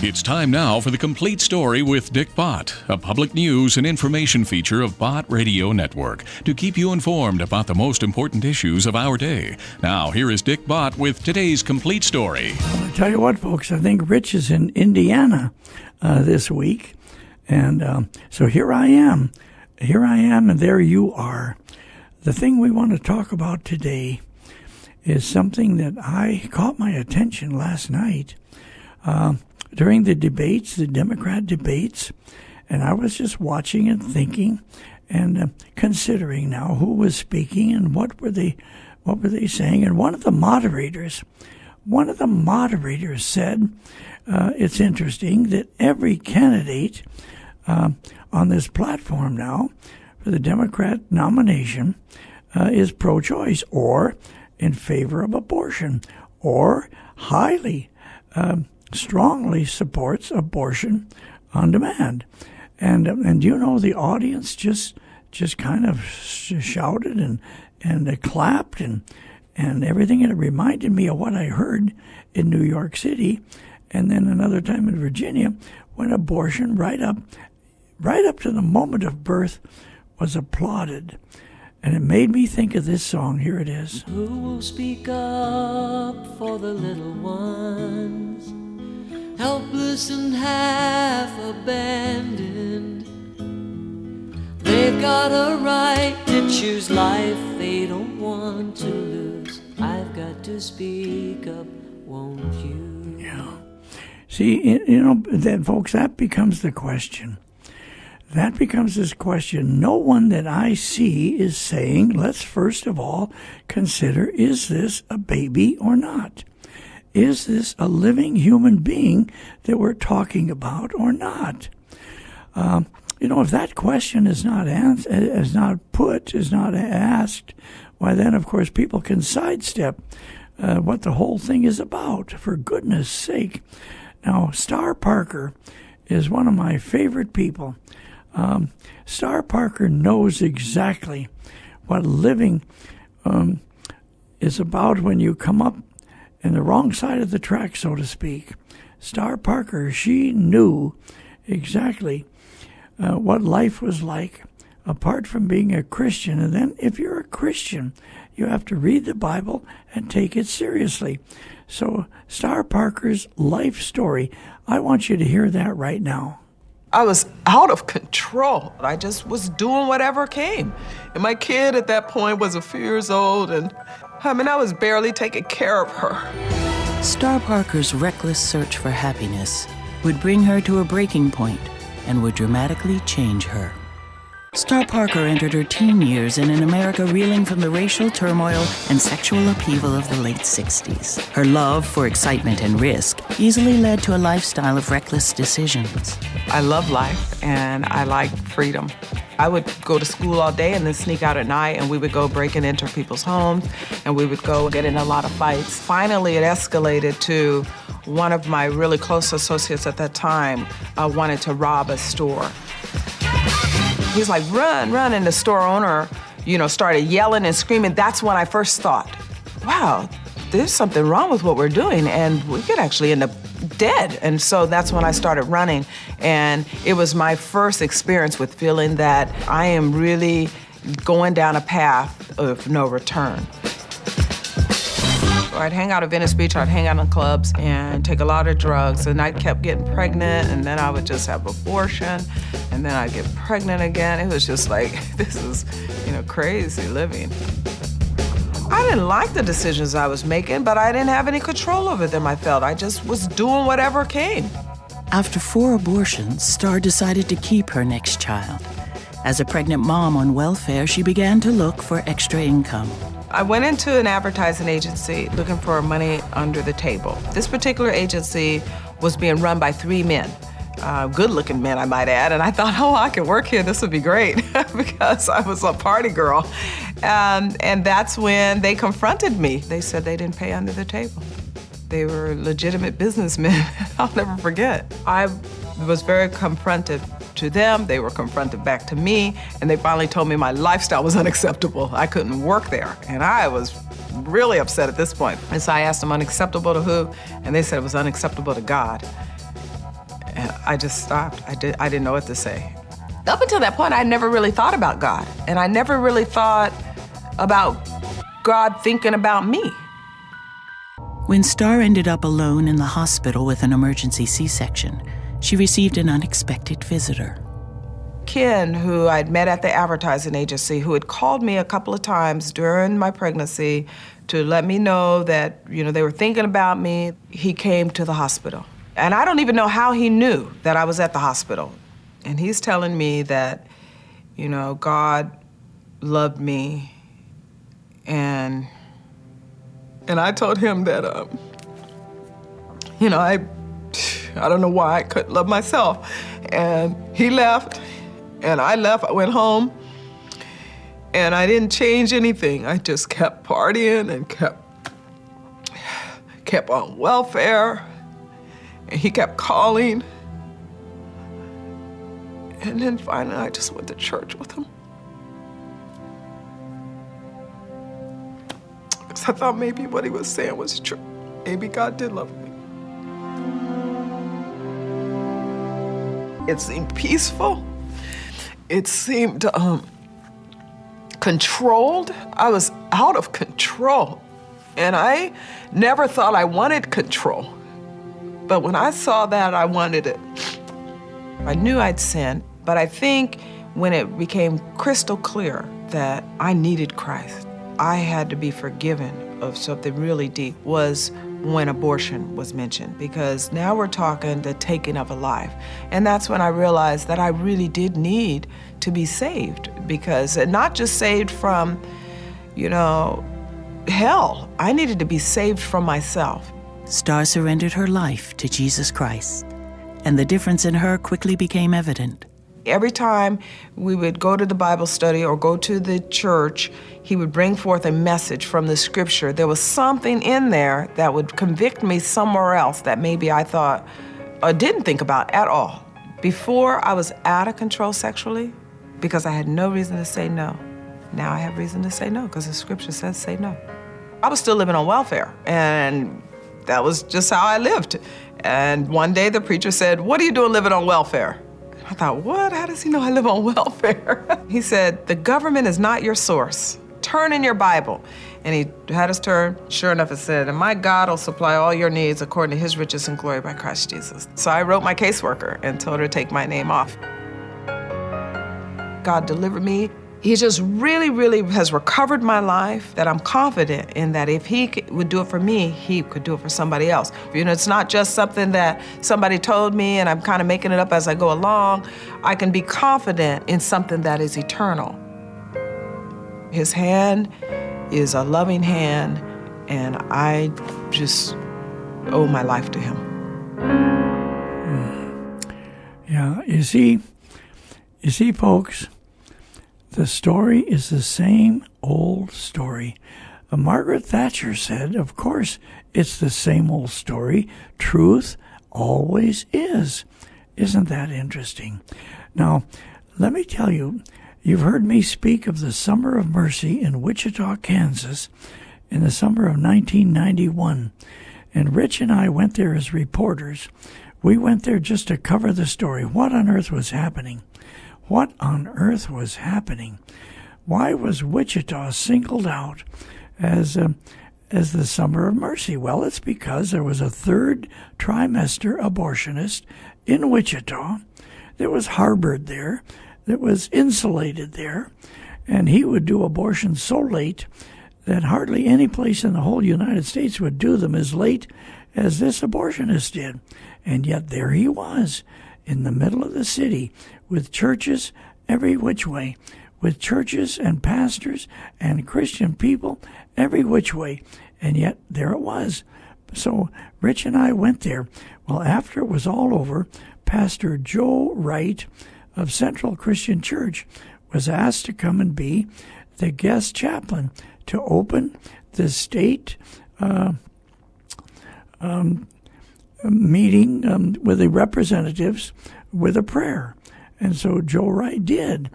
It's time now for the complete story with Dick Bott, a public news and information feature of Bott Radio Network to keep you informed about the most important issues of our day. Now, here is Dick Bott with today's complete story. I tell you what, folks, I think Rich is in Indiana uh, this week. And um, so here I am. Here I am, and there you are. The thing we want to talk about today is something that I caught my attention last night. Uh, during the debates, the Democrat debates, and I was just watching and thinking and uh, considering now who was speaking and what were they what were they saying. And one of the moderators one of the moderators said uh, it's interesting that every candidate uh, on this platform now for the Democrat nomination uh, is pro-choice or in favor of abortion or highly um, strongly supports abortion on demand. And and you know the audience just just kind of shouted and and clapped and and everything. And it reminded me of what I heard in New York City, and then another time in Virginia, when abortion right up right up to the moment of birth was applauded. And it made me think of this song. Here it is. Who will speak up for the little ones? Helpless and half abandoned. They've got a right to choose life they don't want to lose. I've got to speak up, won't you? Yeah. See, you know, then, folks, that becomes the question. That becomes this question. No one that I see is saying, let's first of all consider is this a baby or not? Is this a living human being that we're talking about or not? Um, you know, if that question is not is not put, is not asked, why then, of course, people can sidestep uh, what the whole thing is about. For goodness sake! Now, Star Parker is one of my favorite people. Um, Star Parker knows exactly what living um, is about when you come up in the wrong side of the track, so to speak. Star Parker, she knew exactly uh, what life was like apart from being a Christian. And then, if you're a Christian, you have to read the Bible and take it seriously. So, Star Parker's life story, I want you to hear that right now. I was out of control. I just was doing whatever came. And my kid at that point was a few years old, and I mean, I was barely taking care of her. Star Parker's reckless search for happiness would bring her to a breaking point and would dramatically change her. Star Parker entered her teen years in an America reeling from the racial turmoil and sexual upheaval of the late 60s. Her love for excitement and risk easily led to a lifestyle of reckless decisions. I love life and I like freedom. I would go to school all day and then sneak out at night, and we would go breaking into people's homes, and we would go get in a lot of fights. Finally, it escalated to one of my really close associates at that time uh, wanted to rob a store. He's like, run, run. And the store owner, you know, started yelling and screaming. That's when I first thought, wow, there's something wrong with what we're doing, and we could actually end up dead. And so that's when I started running. And it was my first experience with feeling that I am really going down a path of no return. I'd hang out at Venice Beach, I'd hang out in clubs and take a lot of drugs. And I kept getting pregnant, and then I would just have abortion, and then I'd get pregnant again. It was just like, this is, you know, crazy living. I didn't like the decisions I was making, but I didn't have any control over them, I felt. I just was doing whatever came. After four abortions, Star decided to keep her next child. As a pregnant mom on welfare, she began to look for extra income. I went into an advertising agency looking for money under the table. This particular agency was being run by three men. Uh, good looking men, I might add. And I thought, oh, I could work here. This would be great because I was a party girl. Um, and that's when they confronted me. They said they didn't pay under the table. They were legitimate businessmen. I'll never forget. I was very confronted to them, they were confronted back to me, and they finally told me my lifestyle was unacceptable. I couldn't work there. And I was really upset at this point. And so I asked them, unacceptable to who? And they said it was unacceptable to God. And I just stopped. I, did, I didn't know what to say. Up until that point, I never really thought about God. And I never really thought about God thinking about me. When Star ended up alone in the hospital with an emergency C section, she received an unexpected visitor. Ken, who I'd met at the advertising agency, who had called me a couple of times during my pregnancy to let me know that, you know, they were thinking about me, he came to the hospital. And I don't even know how he knew that I was at the hospital. And he's telling me that, you know, God loved me and and I told him that, um, you know, I, I don't know why I couldn't love myself. And he left, and I left. I went home, and I didn't change anything. I just kept partying and kept, kept on welfare. And he kept calling. And then finally, I just went to church with him. I thought maybe what he was saying was true. Maybe God did love me. It seemed peaceful. It seemed um, controlled. I was out of control. And I never thought I wanted control. But when I saw that, I wanted it. I knew I'd sinned, but I think when it became crystal clear that I needed Christ, I had to be forgiven of something really deep was when abortion was mentioned because now we're talking the taking of a life. And that's when I realized that I really did need to be saved because not just saved from, you know, hell, I needed to be saved from myself. Star surrendered her life to Jesus Christ, and the difference in her quickly became evident. Every time we would go to the Bible study or go to the church, he would bring forth a message from the scripture. There was something in there that would convict me somewhere else that maybe I thought or didn't think about at all. Before I was out of control sexually because I had no reason to say no. Now I have reason to say no because the scripture says say no. I was still living on welfare and that was just how I lived. And one day the preacher said, What are you doing living on welfare? I thought, what? How does he know I live on welfare? he said, the government is not your source. Turn in your Bible. And he had us turn. Sure enough, it said, and my God will supply all your needs according to his riches and glory by Christ Jesus. So I wrote my caseworker and told her to take my name off. God delivered me he just really, really has recovered my life that I'm confident in that if he would do it for me, he could do it for somebody else. You know, it's not just something that somebody told me and I'm kind of making it up as I go along. I can be confident in something that is eternal. His hand is a loving hand, and I just owe my life to him. Hmm. Yeah, you see, you see, folks the story is the same old story. Uh, Margaret Thatcher said, Of course, it's the same old story. Truth always is. Isn't that interesting? Now, let me tell you, you've heard me speak of the Summer of Mercy in Wichita, Kansas, in the summer of 1991. And Rich and I went there as reporters. We went there just to cover the story. What on earth was happening? What on earth was happening? Why was Wichita singled out as uh, as the summer of mercy? Well, it's because there was a third trimester abortionist in Wichita that was harbored there, that was insulated there, and he would do abortions so late that hardly any place in the whole United States would do them as late as this abortionist did. And yet there he was in the middle of the city with churches every which way, with churches and pastors and Christian people every which way. And yet there it was. So Rich and I went there. Well, after it was all over, Pastor Joe Wright of Central Christian Church was asked to come and be the guest chaplain to open the state uh, um, meeting um, with the representatives with a prayer. And so Joe Wright did.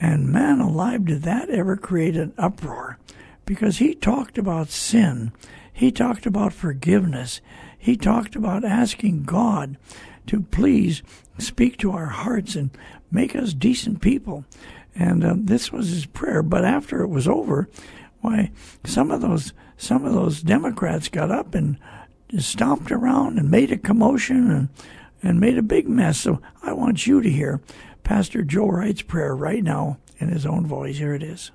And man alive, did that ever create an uproar? Because he talked about sin. He talked about forgiveness. he talked about asking God to please speak to our hearts and make us decent people. And um, this was his prayer. But after it was over, why some of those some of those Democrats got up and stomped around and made a commotion and and made a big mess. So I want you to hear Pastor Joe Wright's prayer right now in his own voice. Here it is.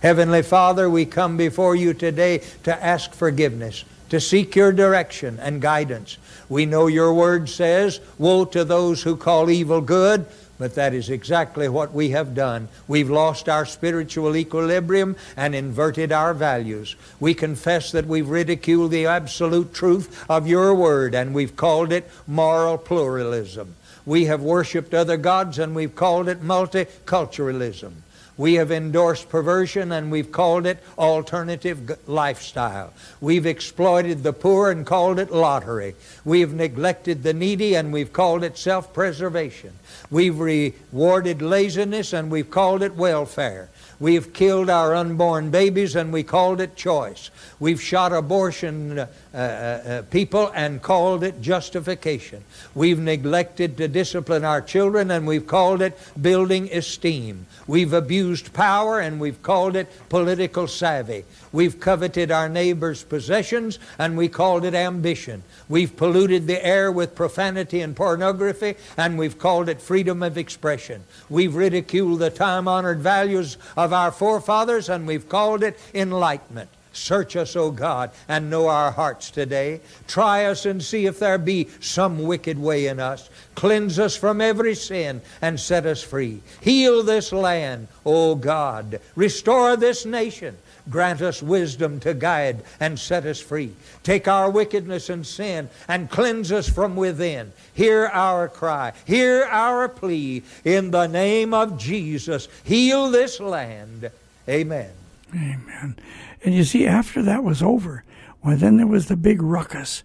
Heavenly Father, we come before you today to ask forgiveness, to seek your direction and guidance. We know your word says, Woe to those who call evil good but that is exactly what we have done. We've lost our spiritual equilibrium and inverted our values. We confess that we've ridiculed the absolute truth of your word and we've called it moral pluralism. We have worshiped other gods and we've called it multiculturalism. We have endorsed perversion and we've called it alternative lifestyle. We've exploited the poor and called it lottery. We've neglected the needy and we've called it self preservation. We've rewarded laziness and we've called it welfare. We've killed our unborn babies and we called it choice. We've shot abortion uh, uh, uh, people and called it justification. We've neglected to discipline our children and we've called it building esteem. We've abused power and we've called it political savvy. We've coveted our neighbor's possessions and we called it ambition. We've polluted the air with profanity and pornography and we've called it freedom of expression. We've ridiculed the time honored values of our forefathers and we've called it enlightenment. Search us, O God, and know our hearts today. Try us and see if there be some wicked way in us. Cleanse us from every sin and set us free. Heal this land, O God. Restore this nation. Grant us wisdom to guide and set us free. Take our wickedness and sin and cleanse us from within. Hear our cry. Hear our plea. In the name of Jesus, heal this land. Amen. Amen. And you see, after that was over, well, then there was the big ruckus.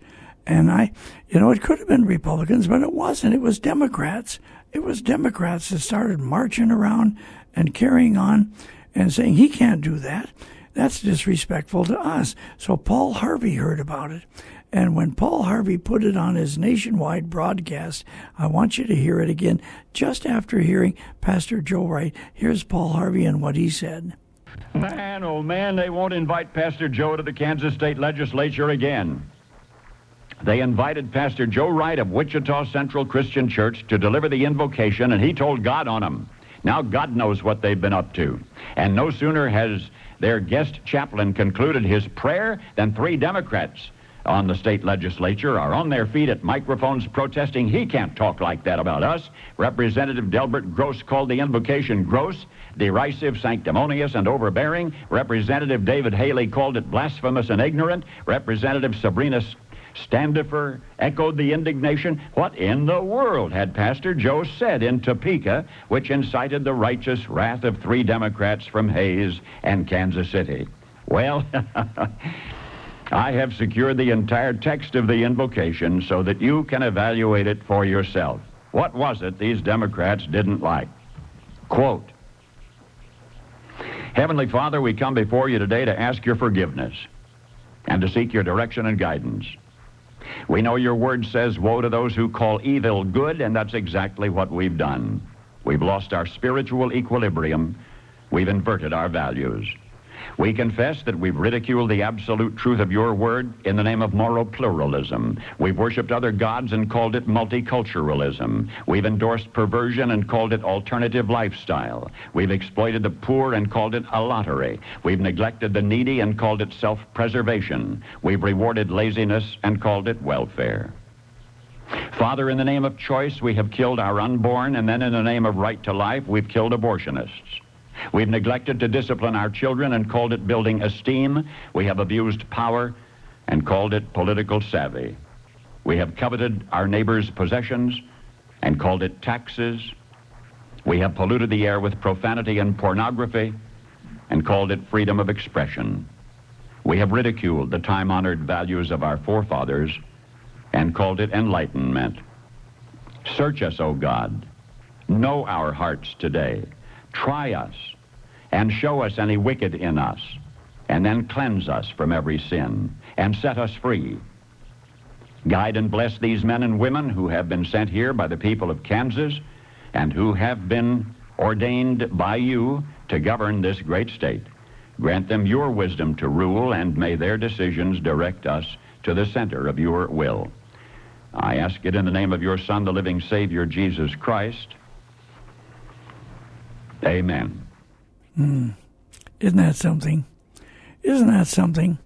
And I, you know, it could have been Republicans, but it wasn't. It was Democrats. It was Democrats that started marching around and carrying on and saying, he can't do that. That's disrespectful to us. So Paul Harvey heard about it. And when Paul Harvey put it on his nationwide broadcast, I want you to hear it again just after hearing Pastor Joe Wright. Here's Paul Harvey and what he said. Man, oh man, they won't invite Pastor Joe to the Kansas State Legislature again. They invited Pastor Joe Wright of Wichita Central Christian Church to deliver the invocation, and he told God on them. Now God knows what they've been up to. And no sooner has their guest chaplain concluded his prayer Then three Democrats on the state legislature are on their feet at microphones protesting he can't talk like that about us. Representative Delbert Gross called the invocation gross, derisive, sanctimonious, and overbearing. Representative David Haley called it blasphemous and ignorant. Representative Sabrina Standifer echoed the indignation. What in the world had Pastor Joe said in Topeka which incited the righteous wrath of three Democrats from Hays and Kansas City? Well, I have secured the entire text of the invocation so that you can evaluate it for yourself. What was it these Democrats didn't like? Quote Heavenly Father, we come before you today to ask your forgiveness and to seek your direction and guidance. We know your word says, Woe to those who call evil good, and that's exactly what we've done. We've lost our spiritual equilibrium. We've inverted our values. We confess that we've ridiculed the absolute truth of your word in the name of moral pluralism. We've worshiped other gods and called it multiculturalism. We've endorsed perversion and called it alternative lifestyle. We've exploited the poor and called it a lottery. We've neglected the needy and called it self-preservation. We've rewarded laziness and called it welfare. Father, in the name of choice, we have killed our unborn, and then in the name of right to life, we've killed abortionists. We've neglected to discipline our children and called it building esteem. We have abused power and called it political savvy. We have coveted our neighbor's possessions and called it taxes. We have polluted the air with profanity and pornography and called it freedom of expression. We have ridiculed the time honored values of our forefathers and called it enlightenment. Search us, O God. Know our hearts today. Try us and show us any wicked in us, and then cleanse us from every sin and set us free. Guide and bless these men and women who have been sent here by the people of Kansas and who have been ordained by you to govern this great state. Grant them your wisdom to rule, and may their decisions direct us to the center of your will. I ask it in the name of your Son, the living Savior, Jesus Christ. Amen. Mm. Isn't that something? Isn't that something?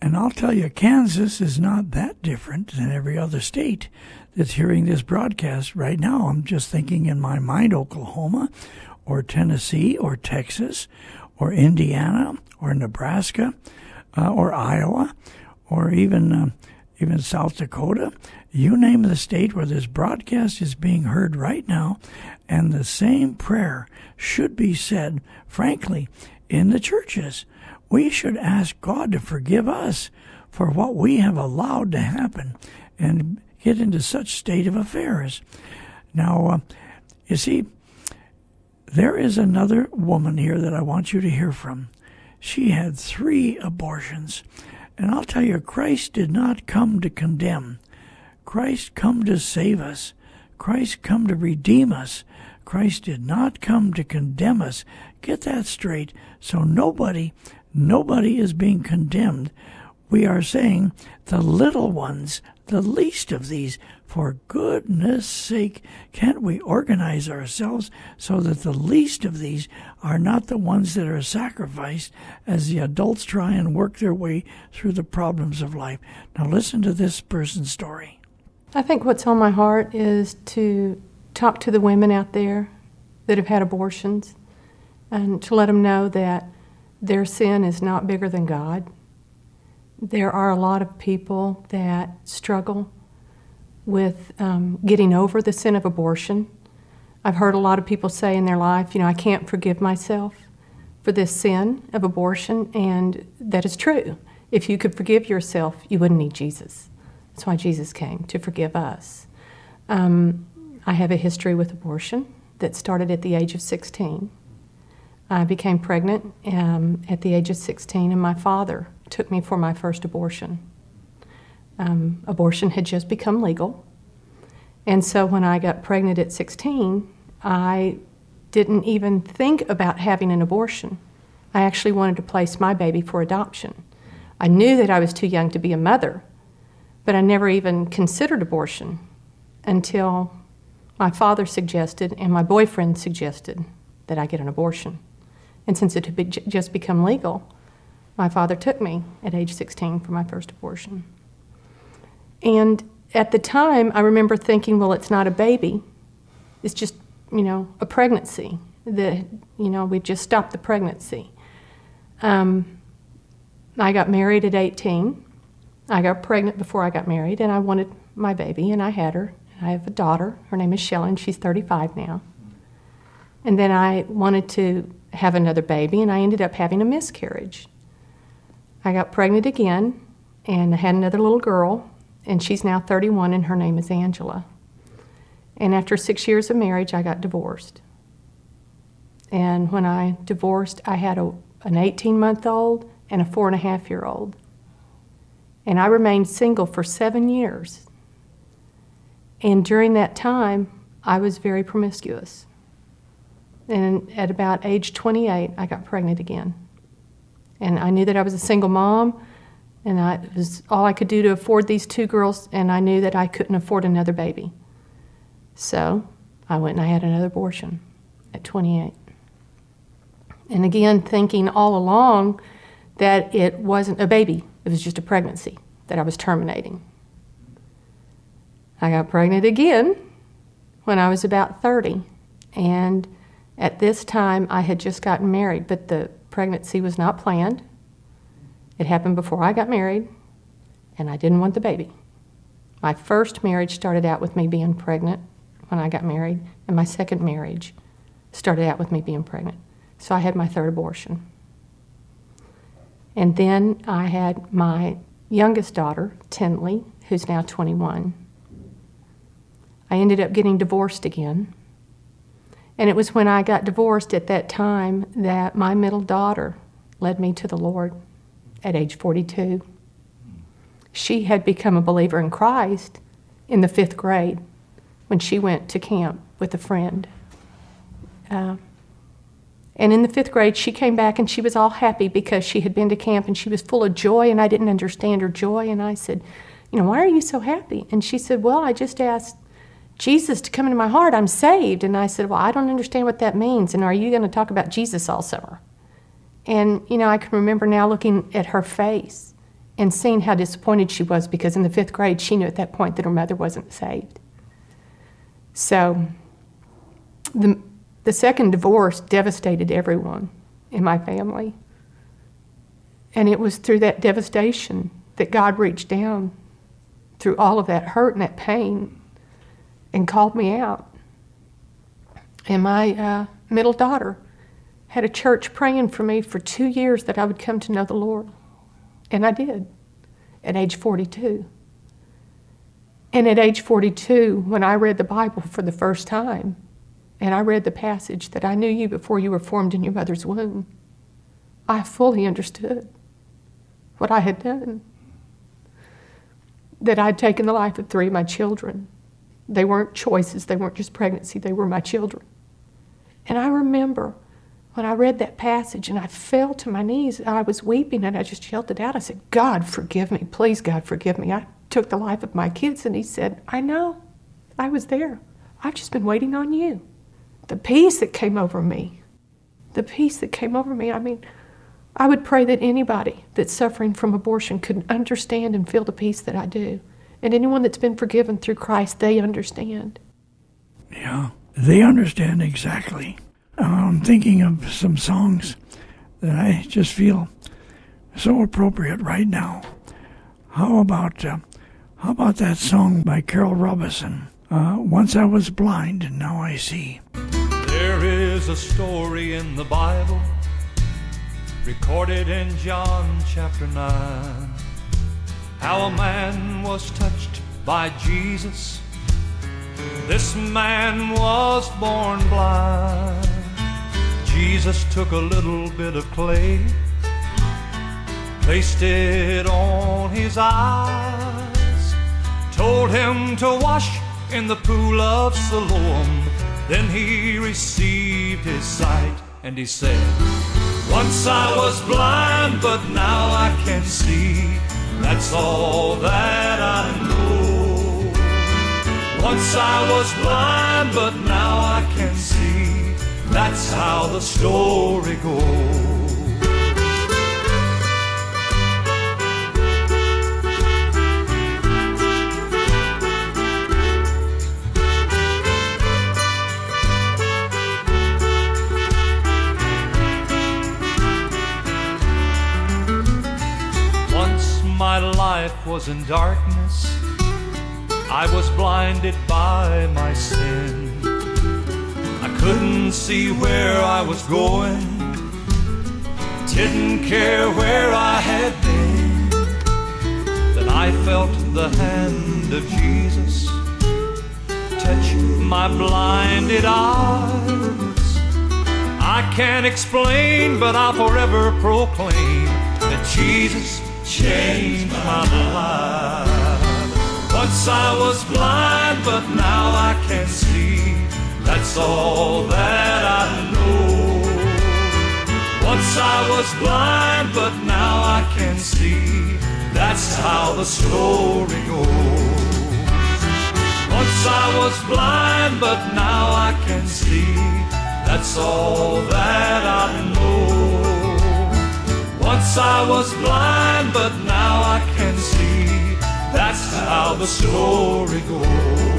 And I'll tell you, Kansas is not that different than every other state that's hearing this broadcast right now. I'm just thinking in my mind Oklahoma or Tennessee or Texas or Indiana or Nebraska uh, or Iowa or even uh, even South Dakota. You name the state where this broadcast is being heard right now, and the same prayer should be said, frankly, in the churches. We should ask God to forgive us for what we have allowed to happen and get into such state of affairs. Now, uh, you see, there is another woman here that I want you to hear from. She had three abortions. And I'll tell you, Christ did not come to condemn. Christ come to save us. Christ come to redeem us. Christ did not come to condemn us. Get that straight. So nobody, nobody is being condemned. We are saying the little ones, the least of these, for goodness sake, can't we organize ourselves so that the least of these are not the ones that are sacrificed as the adults try and work their way through the problems of life? Now, listen to this person's story. I think what's on my heart is to talk to the women out there that have had abortions and to let them know that their sin is not bigger than God. There are a lot of people that struggle with um, getting over the sin of abortion. I've heard a lot of people say in their life, you know, I can't forgive myself for this sin of abortion, and that is true. If you could forgive yourself, you wouldn't need Jesus. That's why Jesus came, to forgive us. Um, I have a history with abortion that started at the age of 16. I became pregnant um, at the age of 16, and my father took me for my first abortion. Um, abortion had just become legal. And so when I got pregnant at 16, I didn't even think about having an abortion. I actually wanted to place my baby for adoption. I knew that I was too young to be a mother, but I never even considered abortion until my father suggested and my boyfriend suggested that I get an abortion. And since it had just become legal, my father took me at age 16 for my first abortion. And at the time, I remember thinking, well, it's not a baby. It's just, you know, a pregnancy. That, you know, we just stopped the pregnancy. Um, I got married at 18. I got pregnant before I got married, and I wanted my baby, and I had her. I have a daughter. Her name is Shelley, and she's 35 now. And then I wanted to have another baby, and I ended up having a miscarriage. I got pregnant again, and I had another little girl, and she's now 31, and her name is Angela. And after six years of marriage, I got divorced. And when I divorced, I had a, an 18 month old and a four and a half year old. And I remained single for seven years. And during that time, I was very promiscuous. And at about age 28, I got pregnant again. And I knew that I was a single mom, and I, it was all I could do to afford these two girls, and I knew that I couldn't afford another baby. So I went and I had another abortion at 28. And again, thinking all along that it wasn't a baby, it was just a pregnancy that I was terminating. I got pregnant again when I was about 30. And at this time, I had just gotten married, but the pregnancy was not planned. It happened before I got married, and I didn't want the baby. My first marriage started out with me being pregnant when I got married, and my second marriage started out with me being pregnant. So I had my third abortion. And then I had my youngest daughter, Tinley, who's now 21. I ended up getting divorced again. And it was when I got divorced at that time that my middle daughter led me to the Lord at age 42. she had become a believer in Christ in the fifth grade when she went to camp with a friend. Uh, and in the fifth grade, she came back and she was all happy because she had been to camp and she was full of joy, and I didn't understand her joy. And I said, You know, why are you so happy? And she said, Well, I just asked Jesus to come into my heart. I'm saved. And I said, Well, I don't understand what that means. And are you going to talk about Jesus all summer? And, you know, I can remember now looking at her face and seeing how disappointed she was because in the fifth grade, she knew at that point that her mother wasn't saved. So, the, the second divorce devastated everyone in my family. And it was through that devastation that God reached down through all of that hurt and that pain and called me out. And my uh, middle daughter had a church praying for me for two years that I would come to know the Lord. And I did at age 42. And at age 42, when I read the Bible for the first time, and I read the passage that I knew you before you were formed in your mother's womb, I fully understood what I had done. That I'd taken the life of three of my children. They weren't choices, they weren't just pregnancy, they were my children. And I remember when I read that passage and I fell to my knees, and I was weeping and I just yelled it out. I said, God, forgive me. Please, God, forgive me. I took the life of my kids. And He said, I know. I was there. I've just been waiting on you the peace that came over me. The peace that came over me. I mean, I would pray that anybody that's suffering from abortion could understand and feel the peace that I do. And anyone that's been forgiven through Christ, they understand. Yeah, they understand exactly. I'm thinking of some songs that I just feel so appropriate right now. How about uh, how about that song by Carol Robinson? Uh, Once I was blind and now I see. There is a story in the Bible recorded in John chapter 9 how a man was touched by Jesus. This man was born blind. Jesus took a little bit of clay, placed it on his eyes, told him to wash in the pool of Siloam. Then he received his sight and he said, Once I was blind, but now I can see. That's all that I know. Once I was blind, but now I can see. That's how the story goes. Life was in darkness. I was blinded by my sin. I couldn't see where I was going, didn't care where I had been. Then I felt the hand of Jesus touch my blinded eyes. I can't explain, but I'll forever proclaim that Jesus changed my life. Once I was blind, but now I can see. That's all that I know. Once I was blind, but now I can see. That's how the story goes. Once I was blind, but now I can see. That's all that I know. Once I was blind, but now I can see. That's how the story goes.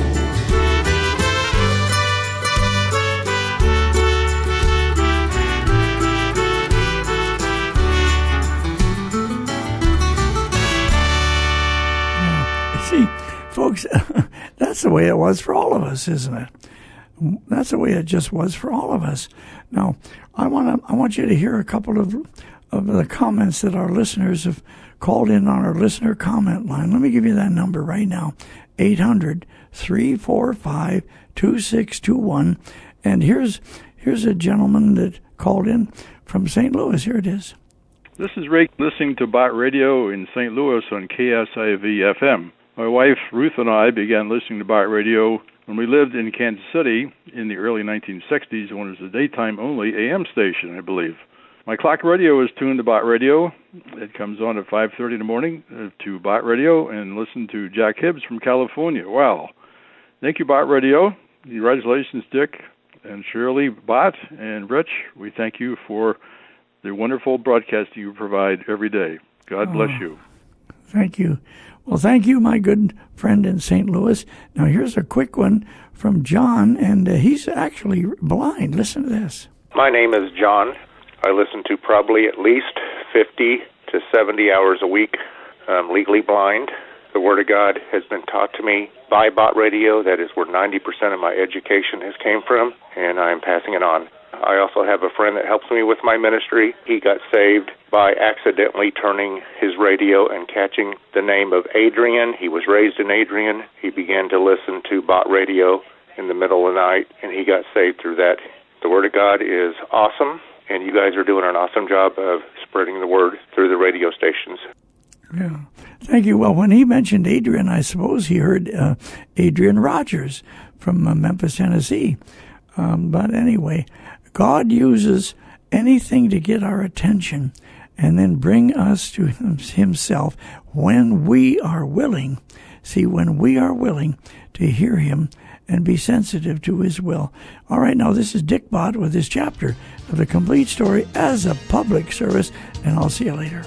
See, folks, that's the way it was for all of us, isn't it? That's the way it just was for all of us. Now, I want to, I want you to hear a couple of of the comments that our listeners have called in on our listener comment line. Let me give you that number right now 800 345 2621. And here's, here's a gentleman that called in from St. Louis. Here it is. This is Ray listening to Bott Radio in St. Louis on KSIV FM. My wife Ruth and I began listening to Bott Radio when we lived in Kansas City in the early 1960s when it was a daytime only AM station, I believe. My clock radio is tuned to Bott Radio. It comes on at 5:30 in the morning uh, to Bott Radio and listen to Jack Hibbs from California. Wow. Thank you Bott Radio. Congratulations Dick and Shirley Bott and Rich. We thank you for the wonderful broadcast you provide every day. God bless Oh. you. Thank you. Well, thank you, my good friend in St. Louis. Now, here's a quick one from John, and uh, he's actually blind. Listen to this. My name is John. I listen to probably at least 50 to 70 hours a week. I'm legally blind. The Word of God has been taught to me by Bott Radio. That is where 90% of my education has came from, and I'm passing it on. I also have a friend that helps me with my ministry. He got saved by accidentally turning his radio and catching the name of Adrian. He was raised in Adrian. He began to listen to Bott Radio in the middle of the night, and he got saved through that. The Word of God is awesome, and you guys are doing an awesome job of spreading the word through the radio stations. Yeah. Thank you. Well, when he mentioned Adrian, I suppose he heard uh, Adrian Rogers from uh, Memphis, Tennessee. Um, but anyway, God uses anything to get our attention and then bring us to Himself when we are willing. See, when we are willing to hear Him and be sensitive to His will. All right, now this is Dick Bott with this chapter of the complete story as a public service, and I'll see you later.